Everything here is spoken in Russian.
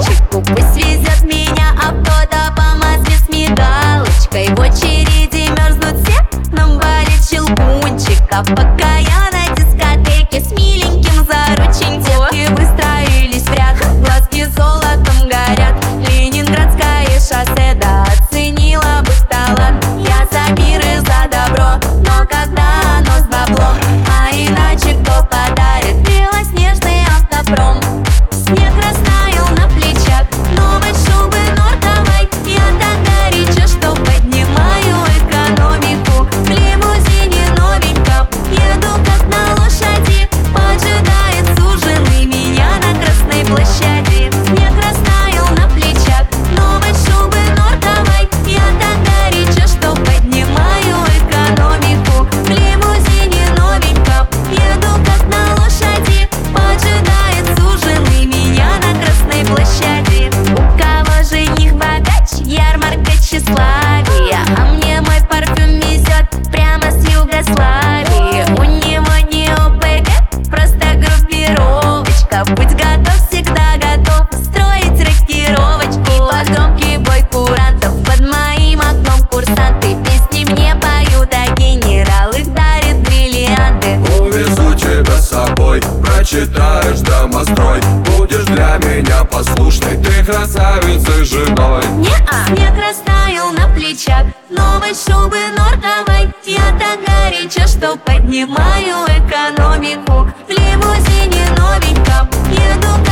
Мальчику пусть везет меня Авто по масле с мигалочкой В очереди мерзнут все Нам варит щелкунчика Пока я славе Унимание ОПГ, просто группировочка. Будь готов, всегда готов строить рокировочки Потомки бой курантов под моим окном курсанты. Песни мне поют, а генерал их дарит Увезу тебя с собой, прочитаешь домострой. Будешь для меня послушной, ты красавица женой. Не-а, не красавица. Что поднимаю экономику. В лимузине новеньком Еду